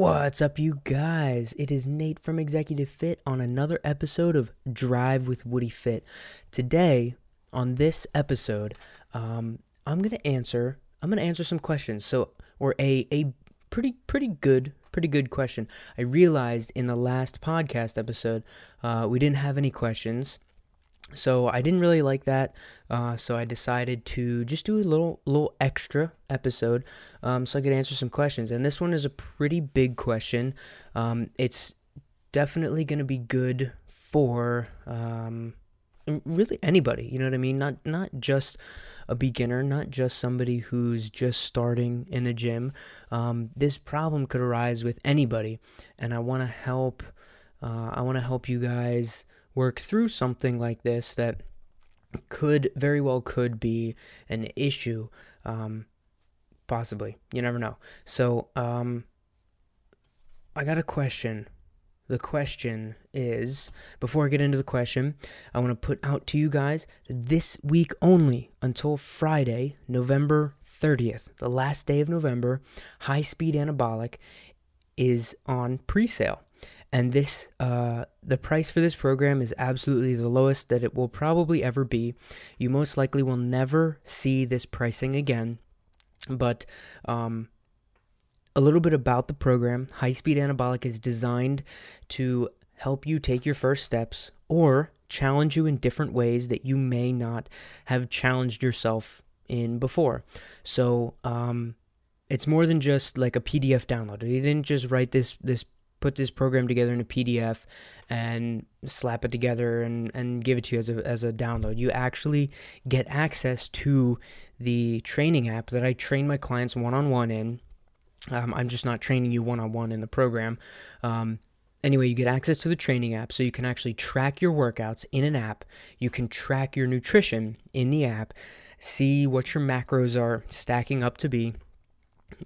What's up, you guys? It is Nate from Executive Fit on another episode of Drive with Woody Fit. Today, on this episode, um, I'm gonna answer. I'm gonna answer some questions. So, or a a pretty pretty good pretty good question. I realized in the last podcast episode, uh, we didn't have any questions. So I didn't really like that, uh, so I decided to just do a little little extra episode, um, so I could answer some questions. And this one is a pretty big question. Um, it's definitely going to be good for um, really anybody. You know what I mean? Not not just a beginner, not just somebody who's just starting in a gym. Um, this problem could arise with anybody, and I want to help. Uh, I want to help you guys work through something like this that could very well could be an issue um, possibly. You never know. So um, i got a question. The question is before i get into the question i want to put out to you guys this week only until friday november 30th the last day of november high speed anabolic is on pre-sale and this uh, the price for this program is absolutely the lowest that it will probably ever be. You most likely will never see this pricing again. But um, a little bit about the program. High speed anabolic is designed to help you take your first steps or challenge you in different ways that you may not have challenged yourself in before. So um, it's more than just like a pdf download. He didn't just write this this put this program together in a PDF and slap it together and, and give it to you as a, as a download. You actually get access to the training app that I train my clients one on one in. Um, I'm just not training you one on one in the program. Um, anyway, you get access to the training app so you can actually track your workouts in an app. You can track your nutrition in the app, see what your macros are stacking up to be.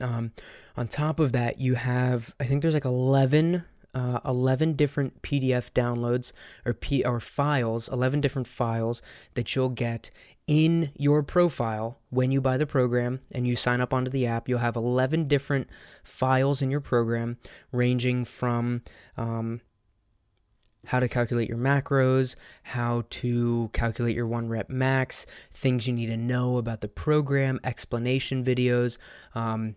Um, on top of that, you have I think there's like 11 uh, 11 different PDF downloads or P or files, 11 different files that you'll get in your profile when you buy the program and you sign up onto the app. You'll have 11 different files in your program, ranging from um, how to calculate your macros, how to calculate your one rep max, things you need to know about the program, explanation videos. Um,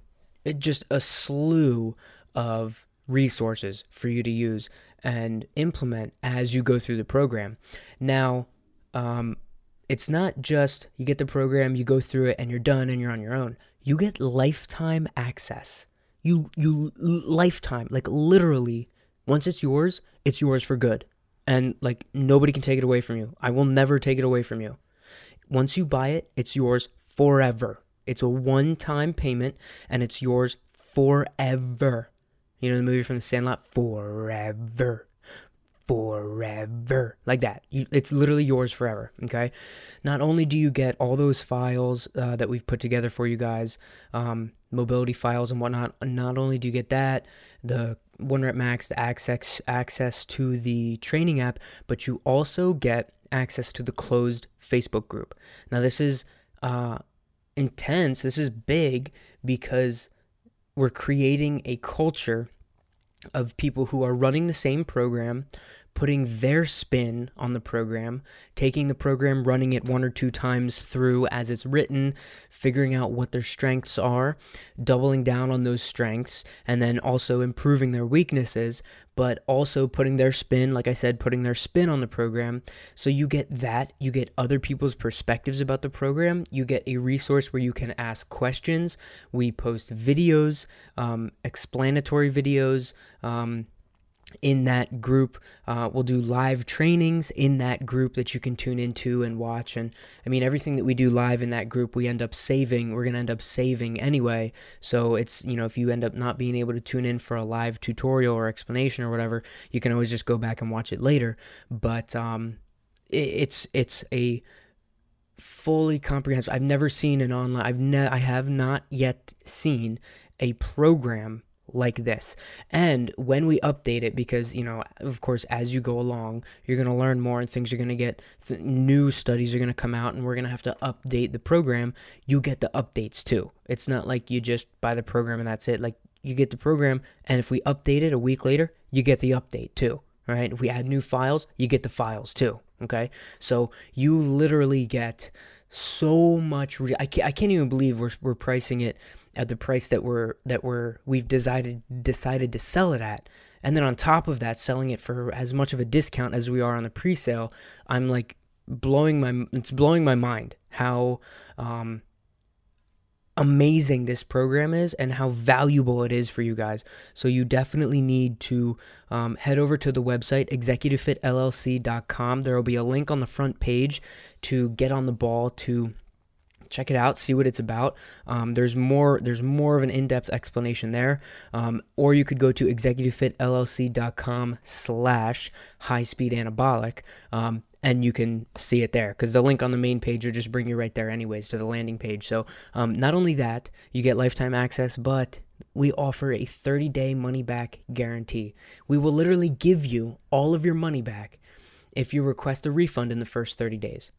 just a slew of resources for you to use and implement as you go through the program. Now, um, it's not just you get the program, you go through it, and you're done, and you're on your own. You get lifetime access. You you lifetime, like literally, once it's yours, it's yours for good, and like nobody can take it away from you. I will never take it away from you. Once you buy it, it's yours forever. It's a one time payment and it's yours forever. You know the movie from the Sandlot? Forever. Forever. Like that. It's literally yours forever. Okay. Not only do you get all those files uh, that we've put together for you guys, um, mobility files and whatnot, not only do you get that, the one rep max, the access access to the training app, but you also get access to the closed Facebook group. Now this is uh, intense. This is big because we're creating a culture of people who are running the same program, putting their spin on the program, taking the program, running it one or two times through as it's written, figuring out what their strengths are, doubling down on those strengths, and then also improving their weaknesses, but also putting their spin, like I said, putting their spin on the program. So you get that, you get other people's perspectives about the program, you get a resource where you can ask questions. We post videos, um, explanatory videos. Um, in that group. Uh, we'll do live trainings in that group that you can tune into and watch. And I mean, everything that we do live in that group, we end up saving. We're going to end up saving anyway. So it's, you know, if you end up not being able to tune in for a live tutorial or explanation or whatever, you can always just go back and watch it later. But um, it, it's, it's a fully comprehensive. I've never seen an online, I've ne- I have not yet seen a program like this. And when we update it, because, you know, of course, as you go along, you're going to learn more and things are going to get, th- new studies are going to come out and we're going to have to update the program. You get the updates too. It's not like you just buy the program and that's it. Like, you get the program, and if we update it a week later, you get the update too. Right. If we add new files, you get the files too. Okay. So you literally get so much. Re- I, can't, I can't even believe we're, we're pricing it at the price that we're that we're we've decided decided to sell it at. And then on top of that, selling it for as much of a discount as we are on the pre-sale, I'm like blowing my it's blowing my mind how um, amazing this program is and how valuable it is for you guys. So you definitely need to um, head over to the website executivefitllc.com. There will be a link on the front page to get on the ball to check it out see what it's about. Um, there's more there's more of an in-depth explanation there. Um, or you could go to executivefitllc.com slash high speed anabolic um, and you can see it there because the link on the main page will just bring you right there anyways to the landing page. So um, not only that you get lifetime access but we offer a 30 day money back guarantee. We will literally give you all of your money back if you request a refund in the first 30 days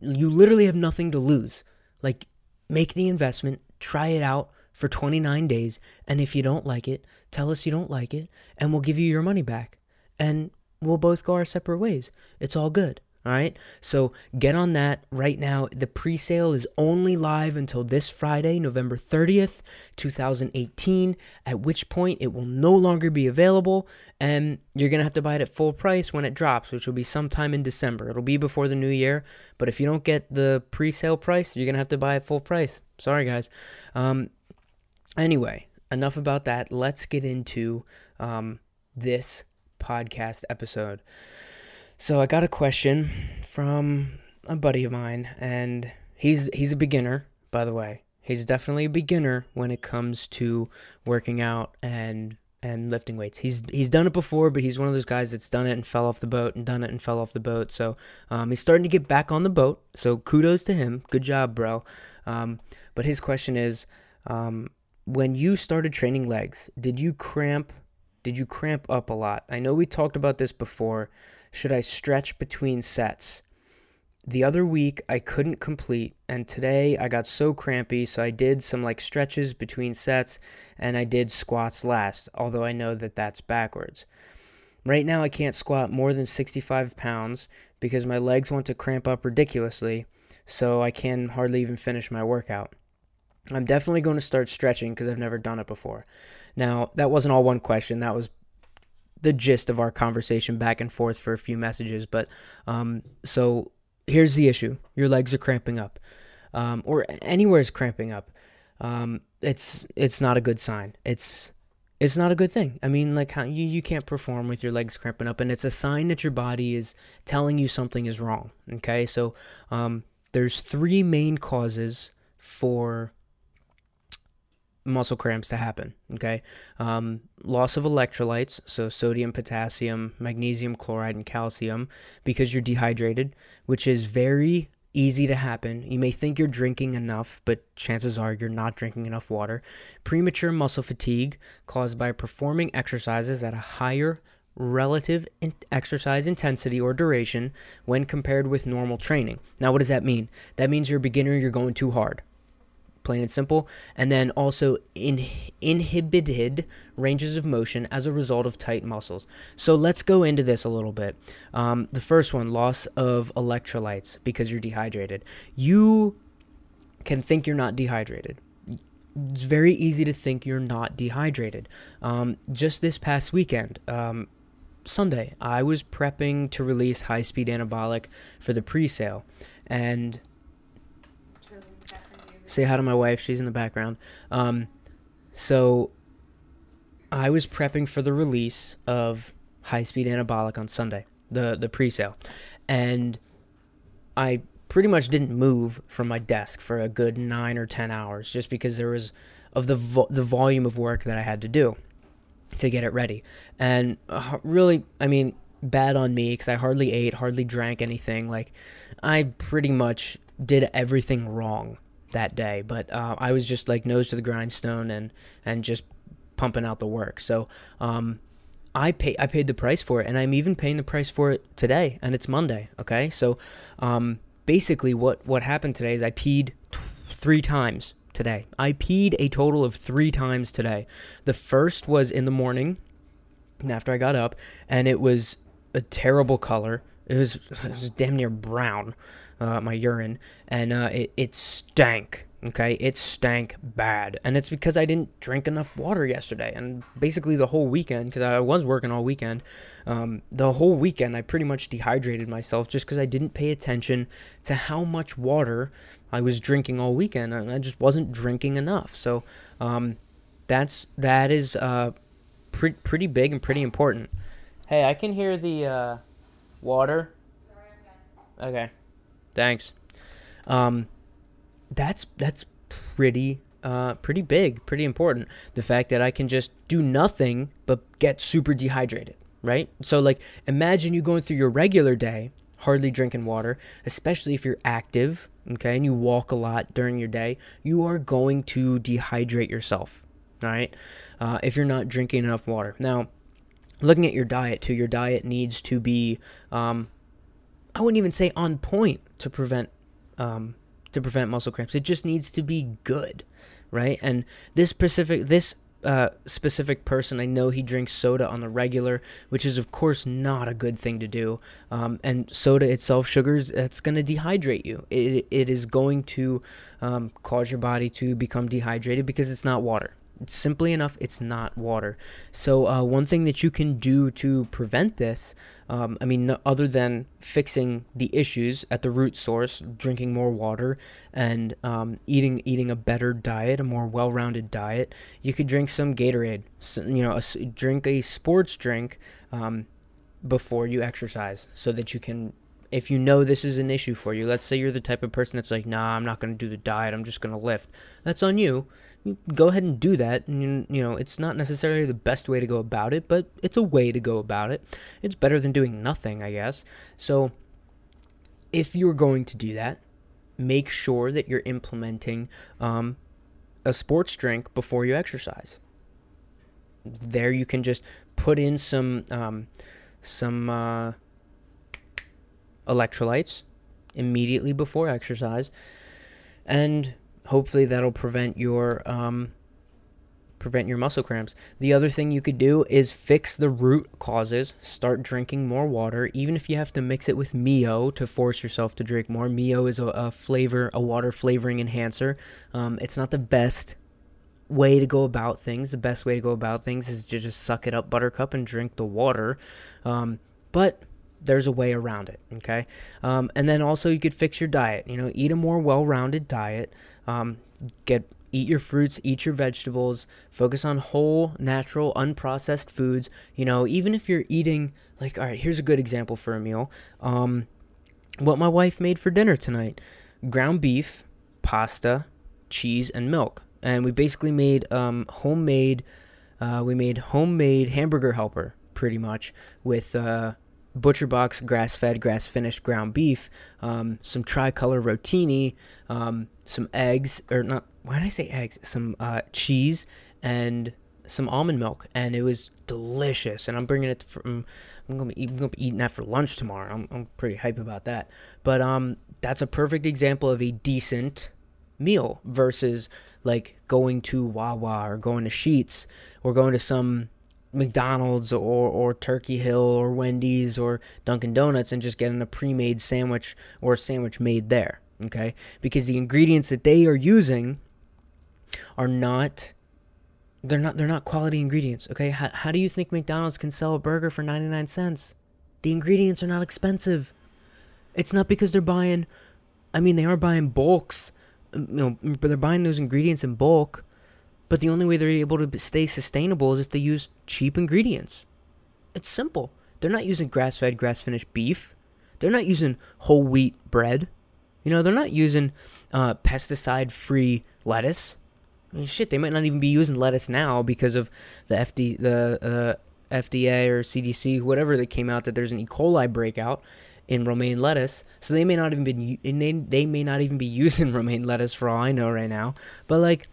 you literally have nothing to lose like make the investment try it out for 29 days and if you don't like it tell us you don't like it and we'll give you your money back and we'll both go our separate ways. It's all good. All right. So get on that right now. The pre sale is only live until this Friday, November 30th, 2018, at which point it will no longer be available. And you're going to have to buy it at full price when it drops, which will be sometime in December. It'll be before the new year. But if you don't get the pre sale price, you're going to have to buy it full price. Sorry, guys. Um, anyway, enough about that. Let's get into um, this podcast episode. So I got a question from a buddy of mine, and he's he's a beginner, by the way. He's definitely a beginner when it comes to working out and and lifting weights. He's he's done it before, but he's one of those guys that's done it and fell off the boat and done it and fell off the boat. So um, he's starting to get back on the boat. So kudos to him. Good job, bro. Um, but his question is, um, when you started training legs, did you cramp did you cramp up a lot? I know we talked about this before. Should I stretch between sets? The other week I couldn't complete, and today I got so crampy, so I did some like stretches between sets and I did squats last, although I know that that's backwards. Right now I can't squat more than 65 pounds because my legs want to cramp up ridiculously, so I can hardly even finish my workout. I'm definitely going to start stretching because I've never done it before. Now, that wasn't all one question. That was the gist of our conversation back and forth for a few messages. But um, so here's the issue your legs are cramping up, um, or anywhere is cramping up. Um, it's it's not a good sign. It's it's not a good thing. I mean, like how you, you can't perform with your legs cramping up, and it's a sign that your body is telling you something is wrong. Okay, so um, there's three main causes for muscle cramps to happen. Okay, um, loss of electrolytes, so sodium, potassium, magnesium, chloride, and calcium, because you're dehydrated, which is very easy to happen. You may think you're drinking enough, but chances are you're not drinking enough water. Premature muscle fatigue caused by performing exercises at a higher relative in exercise intensity or duration when compared with normal training. Now, what does that mean? That means you're a beginner, you're going too hard plain and simple, and then also in, inhibited ranges of motion as a result of tight muscles. So let's go into this a little bit. Um, the first one, loss of electrolytes because you're dehydrated. You can think you're not dehydrated. It's very easy to think you're not dehydrated. Um, just this past weekend, um, Sunday, I was prepping to release high speed anabolic for the pre sale. And say hi to my wife. She's in the background. Um, so I was prepping for the release of High Speed Anabolic on Sunday, the the pre-sale, and I pretty much didn't move from my desk for a good nine or ten hours, just because there was of the vo- the volume of work that I had to do to get it ready, and uh, really, I mean, bad on me because I hardly ate, hardly drank anything. Like, I pretty much did everything wrong that day. But uh, I was just like nose to the grindstone and and just pumping out the work. So um, I pay I paid the price for it, and I'm even paying the price for it today, and it's Monday. Okay, so um, basically what what happened today is I peed t- three times today. I peed a total of three times today. The first was in the morning after I got up, and it was a terrible color. It was, it was damn near brown, uh, my urine, and uh, it, it stank. Okay, it stank bad. And it's because I didn't drink enough water yesterday. And basically, the whole weekend, because I was working all weekend, um, the whole weekend I pretty much dehydrated myself just because I didn't pay attention to how much water I was drinking all weekend. And I just wasn't drinking enough. So, um, that's that is uh, pre- pretty big and pretty important. Hey, I can hear the uh, water. Okay, thanks. Um, that's that's pretty uh, pretty big, pretty important. The fact that I can just do nothing but get super dehydrated, right? So like imagine you going through your regular day hardly drinking water, especially if you're active, okay, and you walk a lot during your day, you are going to dehydrate yourself, all right? Uh, if you're not drinking enough water. Now, looking at your diet too, your diet needs to be, um, I wouldn't even say on point to prevent um, to prevent muscle cramps. It just needs to be good, right? And this specific this uh, specific person, I know he drinks soda on the regular, which is of course not a good thing to do. Um, and soda itself, sugars, that's going to dehydrate you. It, it is going to um, cause your body to become dehydrated because it's not water. Simply enough, it's not water. So, uh, one thing that you can do to prevent this, um, I mean, other than fixing the issues at the root source, drinking more water and um, eating eating a better diet, a more well-rounded diet, you could drink some Gatorade. So, you know, a, drink a sports drink um, before you exercise, so that you can if you know this is an issue for you, let's say you're the type of person that's like, nah, I'm not going to do the diet, I'm just going to lift. That's on you go ahead and do that. And, you know, it's not necessarily the best way to go about it, but it's a way to go about it. It's better than doing nothing, I guess. So, if you're going to do that, make sure that you're implementing um, a sports drink before you exercise. There, you can just put in some um, some uh, electrolytes immediately before exercise, and hopefully that'll prevent your um, prevent your muscle cramps. The other thing you could do is fix the root causes. Start drinking more water, even if you have to mix it with Mio to force yourself to drink more. Mio is a, a flavor, a water flavoring enhancer. Um, it's not the best way to go about things. The best way to go about things is to just suck it up, Buttercup, and drink the water. Um, but there's a way around it okay um, and then also you could fix your diet you know eat a more well-rounded diet um, get eat your fruits, eat your vegetables, focus on whole, natural, unprocessed foods. You know, even if you're eating like all right, here's a good example for a meal. Um, what my wife made for dinner tonight: ground beef, pasta, cheese, and milk. And we basically made um, homemade. Uh, we made homemade hamburger helper, pretty much, with uh, butcher box grass fed, grass finished ground beef, um, some tricolor rotini, um, some eggs, or not, why did I say eggs? Some uh, cheese and some almond milk, and it was delicious. And I'm bringing it from, I'm eat, gonna be eating that for lunch tomorrow. I'm, I'm pretty hype about that. But um, that's a perfect example of a decent meal versus like going to Wawa or going to Sheetz or going to some McDonald's or, or Turkey Hill or Wendy's or Dunkin' Donuts and just getting a pre made sandwich or a sandwich made there. Okay? Because the ingredients that they are using are not they're not they're not quality ingredients okay how, how do you think mcdonald's can sell a burger for 99 cents the ingredients are not expensive it's not because they're buying i mean they are buying bulks you know but they're buying those ingredients in bulk but the only way they're able to stay sustainable is if they use cheap ingredients. It's simple. They're not using grass fed, grass finished beef. They're not using whole wheat bread. You know, they're not using uh, pesticide free lettuce. I mean, shit, they might not even be using lettuce now because of the FD, the uh, FDA or CDC, whatever that came out that there's an E. coli breakout in romaine lettuce. So they may not even be they, they may not even be using romaine lettuce for all I know right now. But like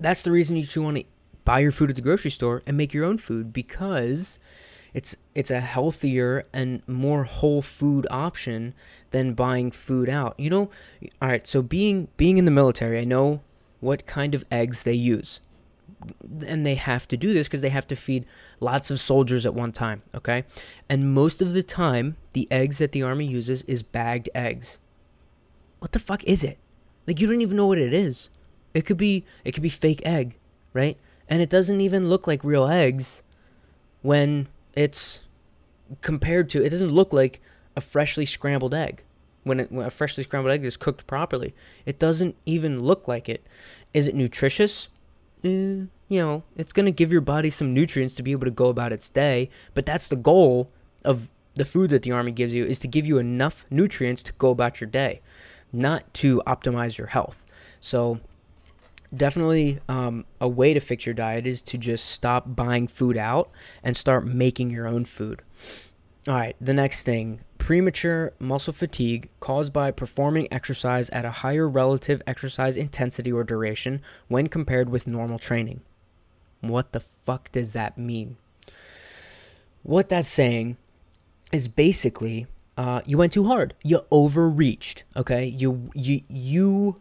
that's the reason you should want to buy your food at the grocery store and make your own food because it's it's a healthier and more whole food option than buying food out. You know, all right, so being being in the military, I know what kind of eggs they use. And they have to do this because they have to feed lots of soldiers at one time, okay? And most of the time, the eggs that the army uses is bagged eggs. What the fuck is it? Like you don't even know what it is. It could be it could be fake egg, right? And it doesn't even look like real eggs when it's compared to it doesn't look like a freshly scrambled egg. When, it, when a freshly scrambled egg is cooked properly it doesn't even look like it. Is it nutritious? Eh, you know it's going to give your body some nutrients to be able to go about its day but that's the goal of the food that the army gives you is to give you enough nutrients to go about your day not to optimize your health. So definitely um, a way to fix your diet is to just stop buying food out and start making your own food. All right, the next thing premature muscle fatigue caused by performing exercise at a higher relative exercise intensity or duration when compared with normal training. What the fuck does that mean? What that's saying is basically uh, you went too hard. You overreached. Okay, you you you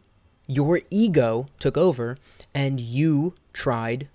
your ego took over and you tried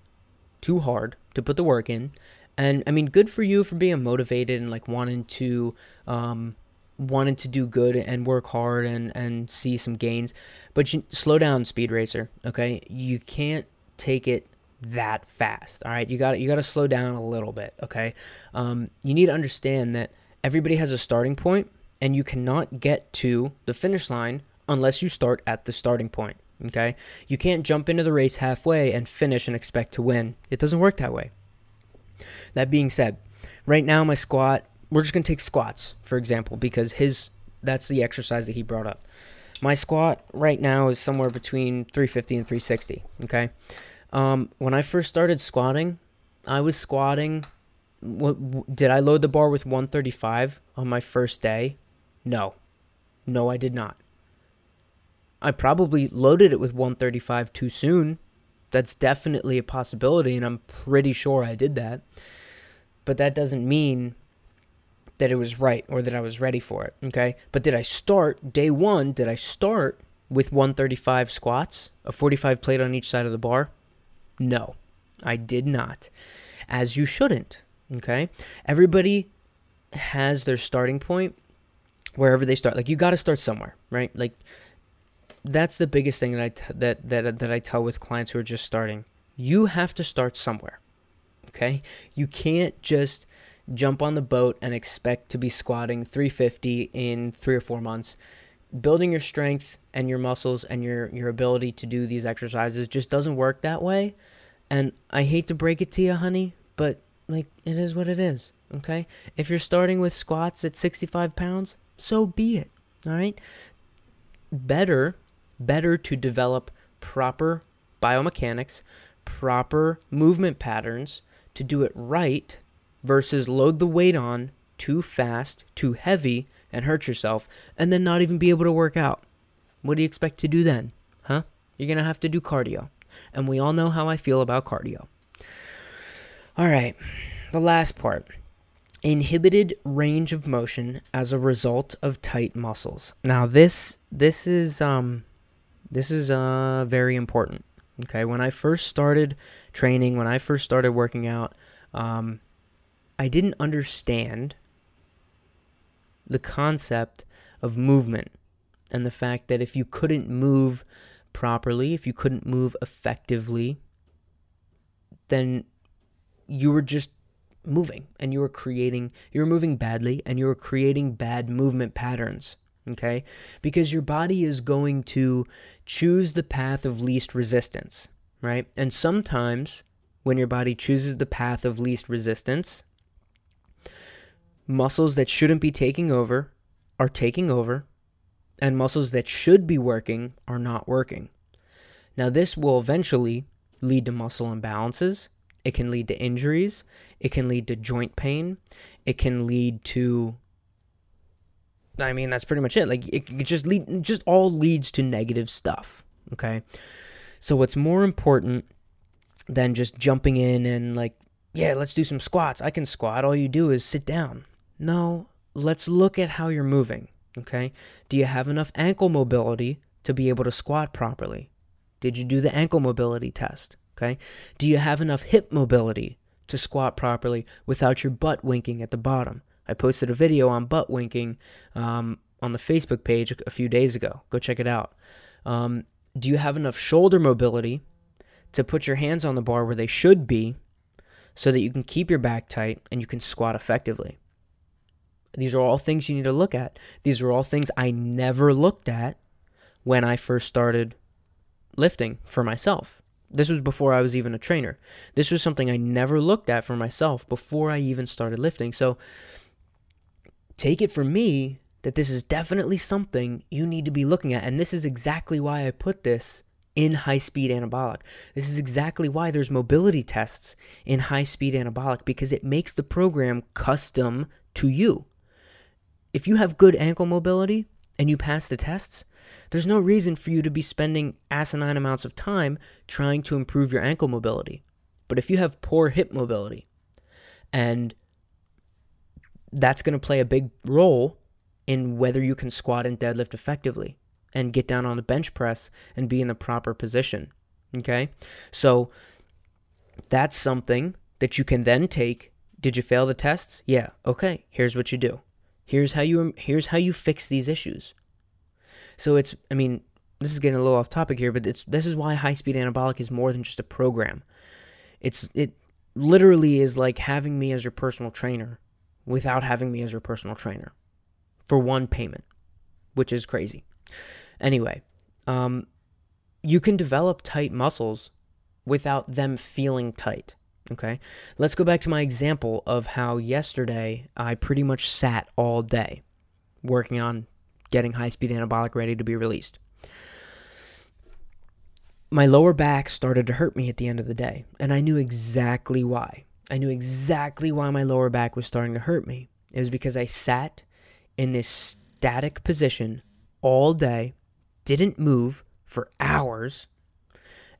too hard to put the work in. And I mean, good for you for being motivated and like wanting to, um, wanting to do good and work hard and and see some gains. But you, slow down, speed racer. Okay, you can't take it that fast. All right, you got you got to slow down a little bit. Okay, um, you need to understand that everybody has a starting point, and you cannot get to the finish line unless you start at the starting point. Okay? You can't jump into the race halfway and finish and expect to win. It doesn't work that way. That being said, right now my squat, we're just going to take squats for example because his that's the exercise that he brought up. My squat right now is somewhere between 350 and 360, okay? Um, when I first started squatting, I was squatting what did I load the bar with 135 on my first day? No. No, I did not. I probably loaded it with 135 too soon. That's definitely a possibility, and I'm pretty sure I did that. But that doesn't mean that it was right or that I was ready for it. Okay. But did I start day one? Did I start with 135 squats, a 45 plate on each side of the bar? No, I did not. As you shouldn't. Okay. Everybody has their starting point wherever they start. Like you got to start somewhere, right? Like that's the biggest thing that I t- that that that I tell with clients who are just starting. You have to start somewhere. Okay? You can't just jump on the boat and expect to be squatting 350 in 3 or 4 months. Building your strength and your muscles and your your ability to do these exercises just doesn't work that way. And I hate to break it to you, honey, but like it is what it is. Okay? If you're starting with squats at 65 pounds, so be it. All right? Better better to develop proper biomechanics, proper movement patterns to do it right versus load the weight on too fast, too heavy, and hurt yourself, and then not even be able to work out. What do you expect to do then? Huh? You're going to have to do cardio. And we all know how I feel about cardio. All right, the last part inhibited range of motion as a result of tight muscles. Now this this is um this is uh, very important. Okay, when I first started training, when I first started working out, um, I didn't understand the concept of movement and the fact that if you couldn't move properly, if you couldn't move effectively, then you were just moving and you were creating, you were moving badly and you were creating bad movement patterns okay? Because your body is going to choose the path of least resistance, right? And sometimes when your body chooses the path of least resistance, muscles that shouldn't be taking over are taking over, and muscles that should be working are not working. Now, this will eventually lead to muscle imbalances. It can lead to injuries. It can lead to joint pain. It can lead to I mean, that's pretty much it. Like it, it just lead, just all leads to negative stuff. Okay, so what's more important than just jumping in and like yeah, let's do some squats. I can squat. All you do is sit down. No, let's look at how you're moving. Okay. Do you have enough ankle mobility to be able to squat properly? Did you do the ankle mobility test? Okay. Do you have enough hip mobility to squat properly without your butt winking at the bottom? I posted a video on butt winking um, on the Facebook page a few days ago. Go check it out. Um, do you have enough shoulder mobility to put your hands on the bar where they should be so that you can keep your back tight and you can squat effectively. These are all things you need to look at. These are all things I never looked at when I first started lifting for myself. This was before I was even a trainer. This was something I never looked at for myself before I even started lifting. So take it from me that this is definitely something you need to be looking at. And this is exactly why I put this in high speed anabolic. This is exactly why there's mobility tests in high speed anabolic because it makes the program custom to you. If you have good ankle mobility and you pass the tests, there's no reason for you to be spending asinine amounts of time trying to improve your ankle mobility. But if you have poor hip mobility, and that's going to play a big role in whether you can squat and deadlift effectively and get down on the bench press and be in the proper position. Okay? So that's something that you can then take. Did you fail the tests? Yeah. Okay. Here's what you do. Here's how you here's how you fix these issues. So it's I mean, this is getting a little off topic here, but it's this is why high speed anabolic is more than just a program. It's it literally is like having me as your personal trainer without having me as your personal trainer for one payment, which is crazy. Anyway, um, you can develop tight muscles without them feeling tight. Okay, let's go back to my example of how yesterday I pretty much sat all day working on getting high speed anabolic ready to be released. My lower back started to hurt me at the end of the day, and I knew exactly why. I knew exactly why my lower back was starting to hurt me. It was because I sat in this static position all day didn't move for hours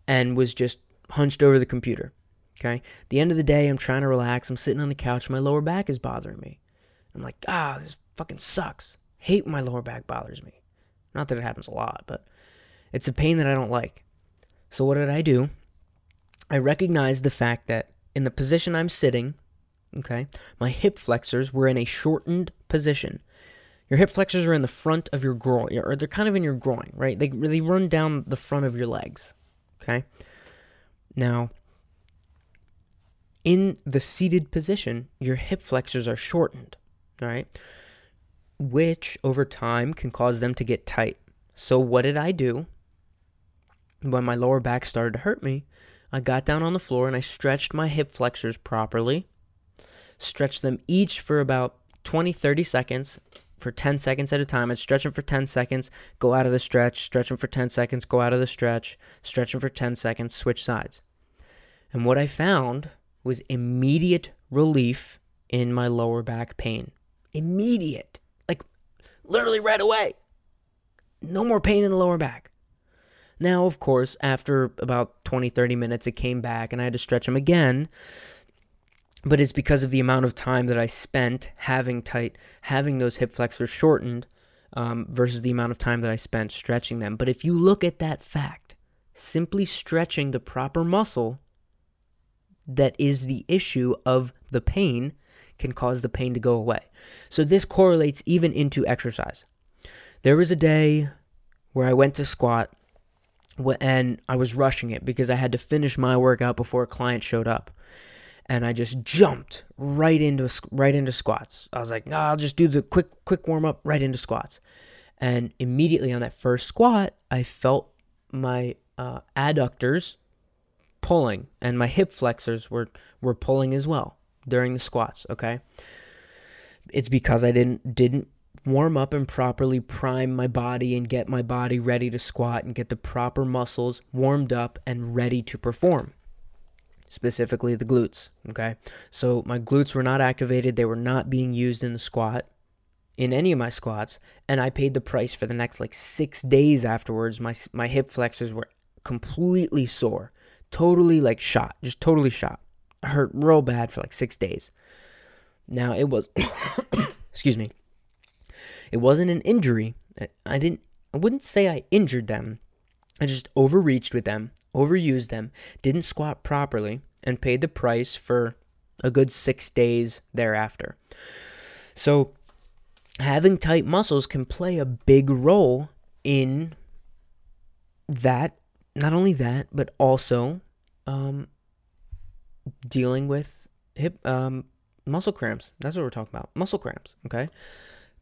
and was just hunched over the computer. Okay. the end of the day, I'm trying to relax. I'm sitting on the couch. My lower back is bothering me. I'm like, ah, this fucking sucks. Hate when my lower back bothers me. Not that it happens a lot, but it's a pain that I don't like. So what did I do? I recognized the fact that in the position I'm sitting, okay, my hip flexors were in a shortened position. Your hip flexors are in the front of your groin, or they're kind of in your groin, right? They, they run down the front of your legs, okay? Now, in the seated position, your hip flexors are shortened, all right? Which over time can cause them to get tight. So, what did I do? When my lower back started to hurt me, I got down on the floor and I stretched my hip flexors properly, stretched them each for about 20, 30 seconds, for 10 seconds at a time. I'd stretch them for 10 seconds, go out of the stretch, stretch them for 10 seconds, go out of the stretch, stretch them for 10 seconds, switch sides. And what I found was immediate relief in my lower back pain. Immediate. Like literally right away. No more pain in the lower back. Now, of course, after about 20, 30 minutes, it came back and I had to stretch them again but it's because of the amount of time that I spent having tight, having those hip flexors shortened um, versus the amount of time that I spent stretching them. But if you look at that fact, simply stretching the proper muscle that is the issue of the pain can cause the pain to go away. So this correlates even into exercise. There was a day where I went to squat and I was rushing it because I had to finish my workout before a client showed up and I just jumped right into right into squats. I was like, "No, I'll just do the quick quick warm up right into squats." And immediately on that first squat, I felt my uh, adductors pulling, and my hip flexors were were pulling as well during the squats. Okay, it's because I didn't didn't warm up and properly prime my body and get my body ready to squat and get the proper muscles warmed up and ready to perform specifically the glutes. Okay, so my glutes were not activated, they were not being used in the squat, in any of my squats, and I paid the price for the next like six days afterwards. My my hip flexors were completely sore, totally like shot, just totally shot. hurt real bad for like six days. Now it was, excuse me, it wasn't an injury. I didn't, I wouldn't say I injured them. I just overreached with them, overused them, didn't squat properly, and paid the price for a good six days thereafter. So, having tight muscles can play a big role in that. Not only that, but also um, dealing with hip um, muscle cramps. That's what we're talking about. Muscle cramps. Okay.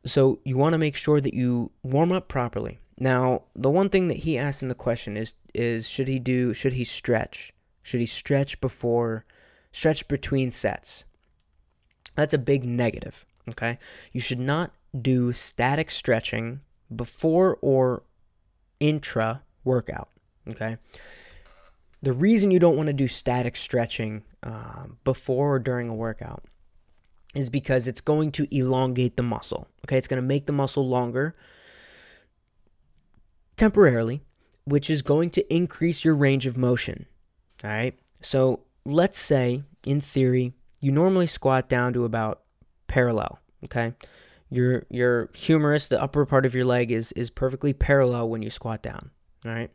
So you want to make sure that you warm up properly. Now, the one thing that he asked in the question is is should he do should he stretch? Should he stretch before stretch between sets? That's a big negative, okay? You should not do static stretching before or intra workout, okay? The reason you don't want to do static stretching um, before or during a workout is because it's going to elongate the muscle. Okay, it's going to make the muscle longer temporarily, which is going to increase your range of motion. All right, so let's say in theory you normally squat down to about parallel. Okay, your your humerus, the upper part of your leg, is is perfectly parallel when you squat down. All right.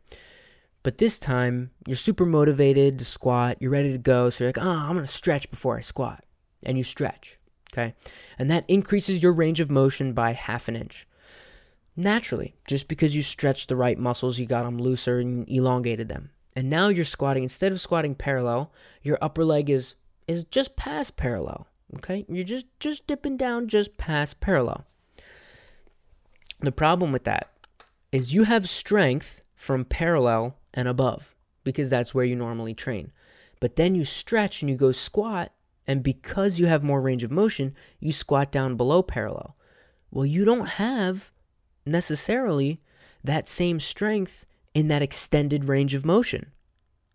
But this time, you're super motivated to squat. You're ready to go. So you're like, oh, I'm going to stretch before I squat. And you stretch okay? And that increases your range of motion by half an inch. Naturally, just because you stretched the right muscles, you got them looser and elongated them. And now you're squatting, instead of squatting parallel, your upper leg is is just past parallel, okay? You're just just dipping down just past parallel. The problem with that is you have strength from parallel and above because that's where you normally train. But then you stretch and you go squat and because you have more range of motion, you squat down below parallel. Well, you don't have necessarily that same strength in that extended range of motion.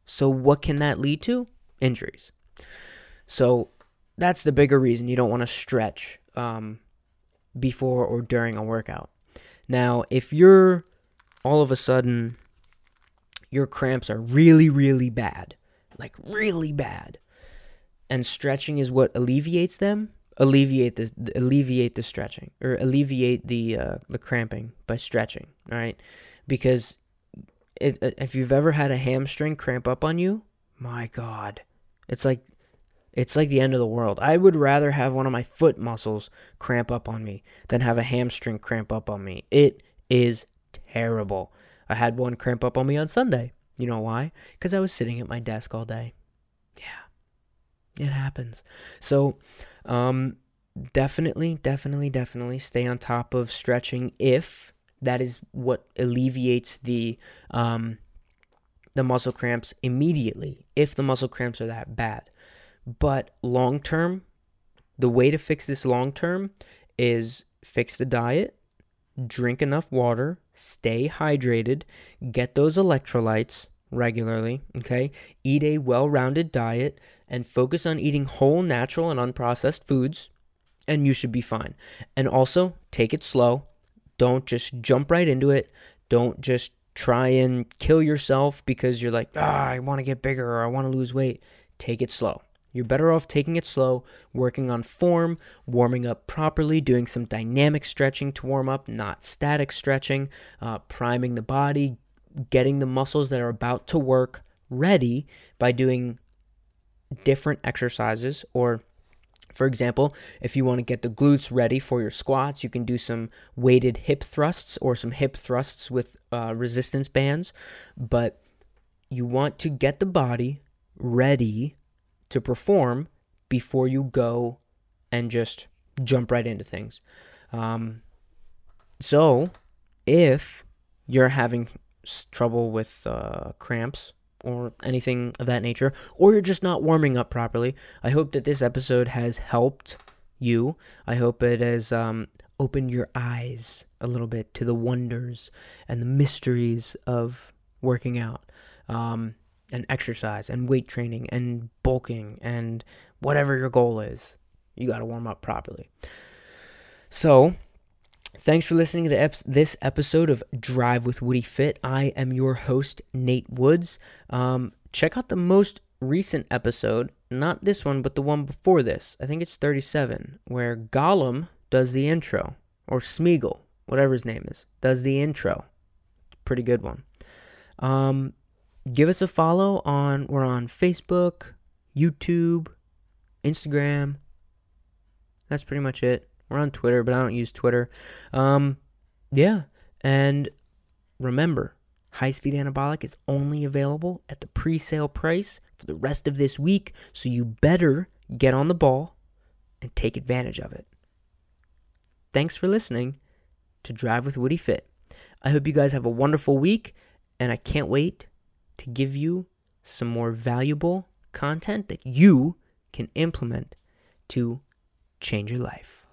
So, what can that lead to? Injuries. So, that's the bigger reason you don't want to stretch um, before or during a workout. Now, if you're all of a sudden, your cramps are really, really bad, like really bad, and stretching is what alleviates them. Alleviate the alleviate the stretching or alleviate the uh, the cramping by stretching all right? Because it, uh, if you've ever had a hamstring cramp up on you my god it's like it's like the end of the world. I would rather have one of my foot muscles cramp up on me than have a hamstring cramp up on me. It is terrible. I had one cramp up on me on sunday. You know why? Because i was sitting at my desk all day it happens. So, um, definitely, definitely, definitely stay on top of stretching if that is what alleviates the um, the muscle cramps immediately. If the muscle cramps are that bad, but long term, the way to fix this long term is fix the diet, drink enough water, stay hydrated, get those electrolytes regularly, okay? Eat a well rounded diet and focus on eating whole, natural, and unprocessed foods, and you should be fine. And also, take it slow. Don't just jump right into it. Don't just try and kill yourself because you're like, ah, I want to get bigger or I want to lose weight. Take it slow. You're better off taking it slow, working on form, warming up properly, doing some dynamic stretching to warm up, not static stretching, uh, priming the body, getting the muscles that are about to work ready by doing different exercises or for example, if you want to get the glutes ready for your squats, you can do some weighted hip thrusts or some hip thrusts with uh, resistance bands. But you want to get the body ready to perform before you go and just jump right into things. Um, so, if you're having trouble with uh, cramps or anything of that nature, or you're just not warming up properly, I hope that this episode has helped you. I hope it has um, opened your eyes a little bit to the wonders and the mysteries of working out um, and exercise and weight training and bulking and whatever your goal is. You got to warm up properly. So, Thanks for listening to ep- this episode of Drive with Woody Fit. I am your host, Nate Woods. Um, check out the most recent episode, not this one, but the one before this. I think it's 37, where Gollum does the intro, or Smeagol, whatever his name is, does the intro. Pretty good one. Um, give us a follow on, we're on Facebook, YouTube, Instagram. That's pretty much it. We're on Twitter, but I don't use Twitter. Um, yeah. And remember, High Speed Anabolic is only available at the pre sale price for the rest of this week, so you better get on the ball and take advantage of it. Thanks for listening to Drive with Woody Fit. I hope you guys have a wonderful week, and I can't wait to give you some more valuable content that you can implement to change your life.